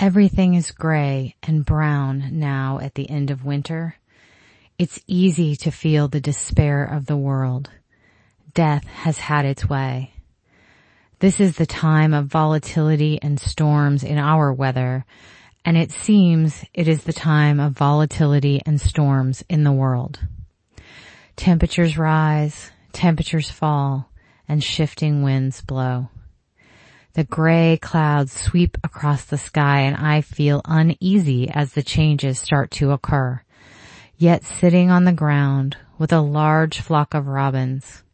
Everything is gray and brown now at the end of winter. It's easy to feel the despair of the world. Death has had its way. This is the time of volatility and storms in our weather, and it seems it is the time of volatility and storms in the world. Temperatures rise, temperatures fall, and shifting winds blow. The gray clouds sweep across the sky and I feel uneasy as the changes start to occur. Yet sitting on the ground with a large flock of robins,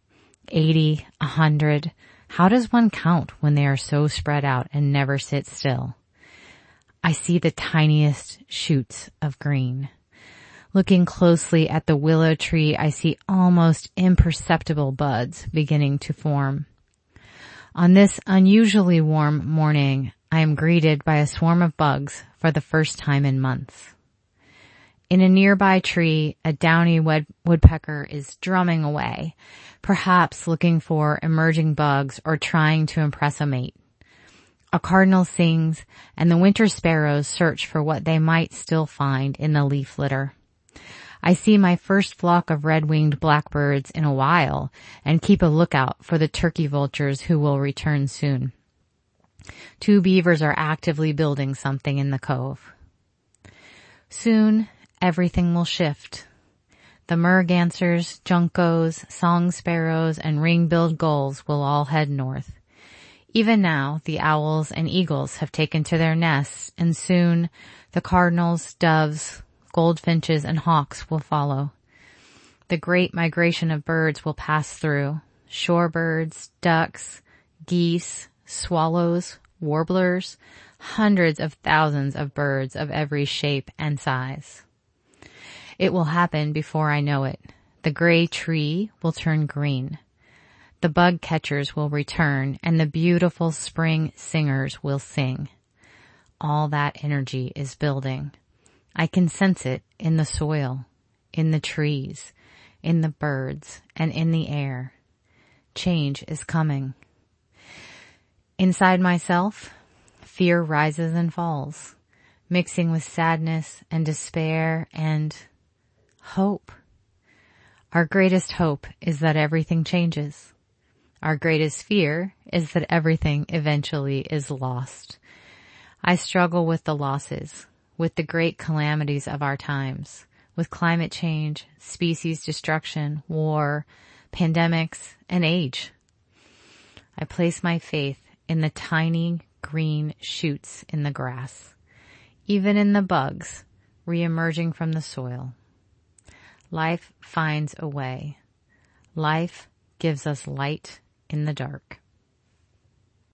80, a hundred, how does one count when they are so spread out and never sit still? I see the tiniest shoots of green. Looking closely at the willow tree, I see almost imperceptible buds beginning to form. On this unusually warm morning, I am greeted by a swarm of bugs for the first time in months. In a nearby tree, a downy woodpecker is drumming away, perhaps looking for emerging bugs or trying to impress a mate. A cardinal sings and the winter sparrows search for what they might still find in the leaf litter. I see my first flock of red-winged blackbirds in a while and keep a lookout for the turkey vultures who will return soon. Two beavers are actively building something in the cove. Soon, everything will shift. The mergansers, juncos, song sparrows, and ring-billed gulls will all head north. Even now, the owls and eagles have taken to their nests, and soon the cardinals, doves, goldfinches, and hawks will follow. The great migration of birds will pass through. Shorebirds, ducks, geese, swallows, warblers, hundreds of thousands of birds of every shape and size. It will happen before I know it. The gray tree will turn green. The bug catchers will return and the beautiful spring singers will sing. All that energy is building. I can sense it in the soil, in the trees, in the birds, and in the air. Change is coming. Inside myself, fear rises and falls, mixing with sadness and despair and hope. Our greatest hope is that everything changes. Our greatest fear is that everything eventually is lost. I struggle with the losses, with the great calamities of our times, with climate change, species destruction, war, pandemics, and age. I place my faith in the tiny green shoots in the grass, even in the bugs re-emerging from the soil. Life finds a way. Life gives us light in the dark.